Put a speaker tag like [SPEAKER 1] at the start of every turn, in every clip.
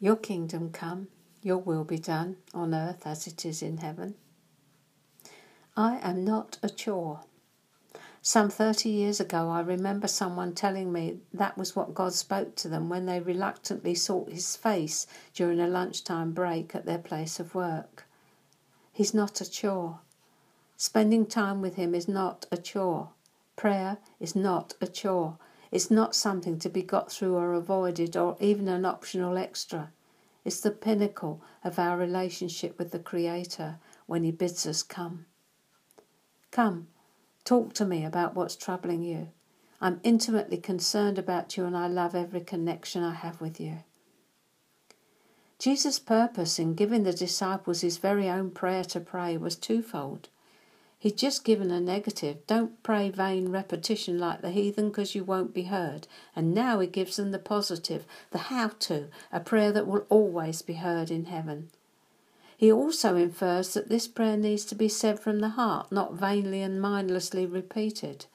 [SPEAKER 1] Your kingdom come, your will be done on earth as it is in heaven. I am not a chore. Some 30 years ago, I remember someone telling me that was what God spoke to them when they reluctantly sought His face during a lunchtime break at their place of work. He's not a chore. Spending time with Him is not a chore. Prayer is not a chore. It's not something to be got through or avoided or even an optional extra. It's the pinnacle of our relationship with the Creator when He bids us come. Come, talk to me about what's troubling you. I'm intimately concerned about you and I love every connection I have with you. Jesus' purpose in giving the disciples his very own prayer to pray was twofold. He'd just given a negative, don't pray vain repetition like the heathen because you won't be heard. And now he gives them the positive, the how to, a prayer that will always be heard in heaven. He also infers that this prayer needs to be said from the heart, not vainly and mindlessly repeated.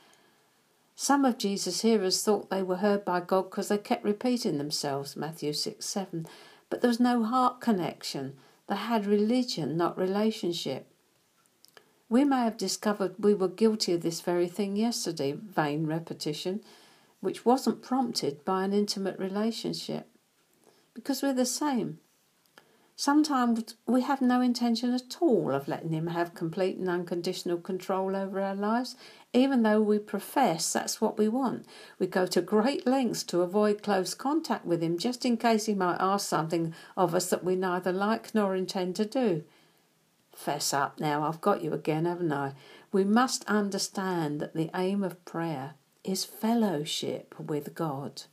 [SPEAKER 1] Some of Jesus' hearers thought they were heard by God because they kept repeating themselves, Matthew 6 7, but there was no heart connection. They had religion, not relationship. We may have discovered we were guilty of this very thing yesterday, vain repetition, which wasn't prompted by an intimate relationship. Because we're the same. Sometimes we have no intention at all of letting Him have complete and unconditional control over our lives, even though we profess that's what we want. We go to great lengths to avoid close contact with Him just in case He might ask something of us that we neither like nor intend to do. Fess up now, I've got you again, haven't I? We must understand that the aim of prayer is fellowship with God.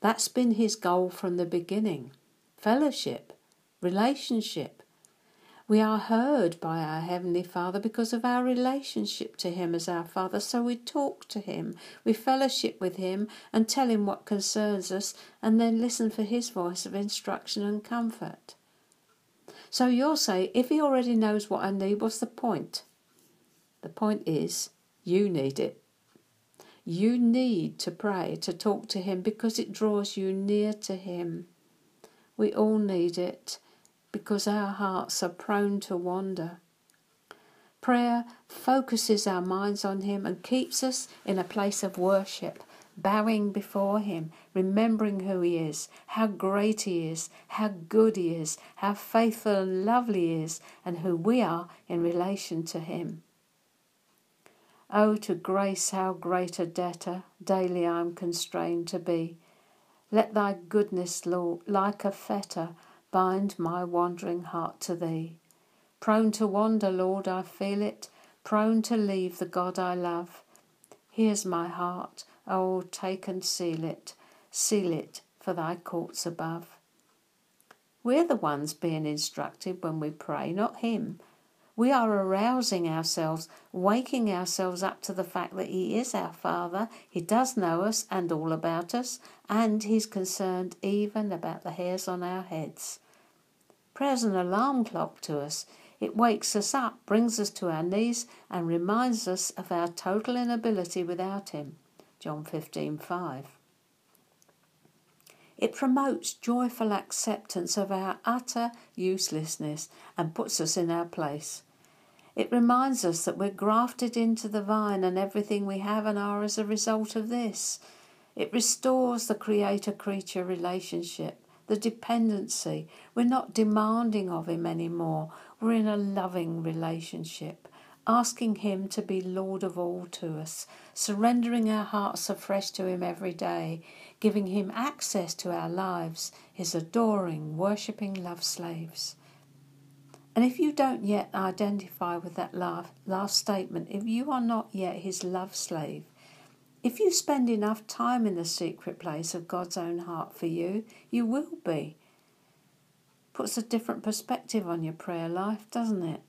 [SPEAKER 1] That's been His goal from the beginning fellowship relationship. We are heard by our Heavenly Father because of our relationship to Him as our Father. So we talk to Him, we fellowship with Him and tell Him what concerns us, and then listen for His voice of instruction and comfort. So you'll say, if He already knows what I need, what's the point? The point is, you need it. You need to pray, to talk to Him, because it draws you near to Him. We all need it because our hearts are prone to wander. Prayer focuses our minds on Him and keeps us in a place of worship, bowing before Him, remembering who He is, how great He is, how good He is, how faithful and lovely He is, and who we are in relation to Him. Oh, to grace how great a debtor daily I'm constrained to be. Let thy goodness, Lord, like a fetter, bind my wandering heart to thee. Prone to wander, Lord, I feel it, prone to leave the God I love. Here's my heart, oh, take and seal it, seal it for thy courts above. We're the ones being instructed when we pray, not him. We are arousing ourselves, waking ourselves up to the fact that He is our Father, He does know us and all about us, and He's concerned even about the hairs on our heads. Prayer's an alarm clock to us. It wakes us up, brings us to our knees, and reminds us of our total inability without Him. John 15:5. It promotes joyful acceptance of our utter uselessness and puts us in our place. It reminds us that we're grafted into the vine and everything we have and are as a result of this. It restores the creator creature relationship the dependency. We're not demanding of Him anymore. We're in a loving relationship, asking Him to be Lord of all to us, surrendering our hearts afresh to Him every day, giving Him access to our lives, His adoring, worshipping love slaves. And if you don't yet identify with that last statement, if you are not yet His love slave, if you spend enough time in the secret place of God's own heart for you, you will be. Puts a different perspective on your prayer life, doesn't it?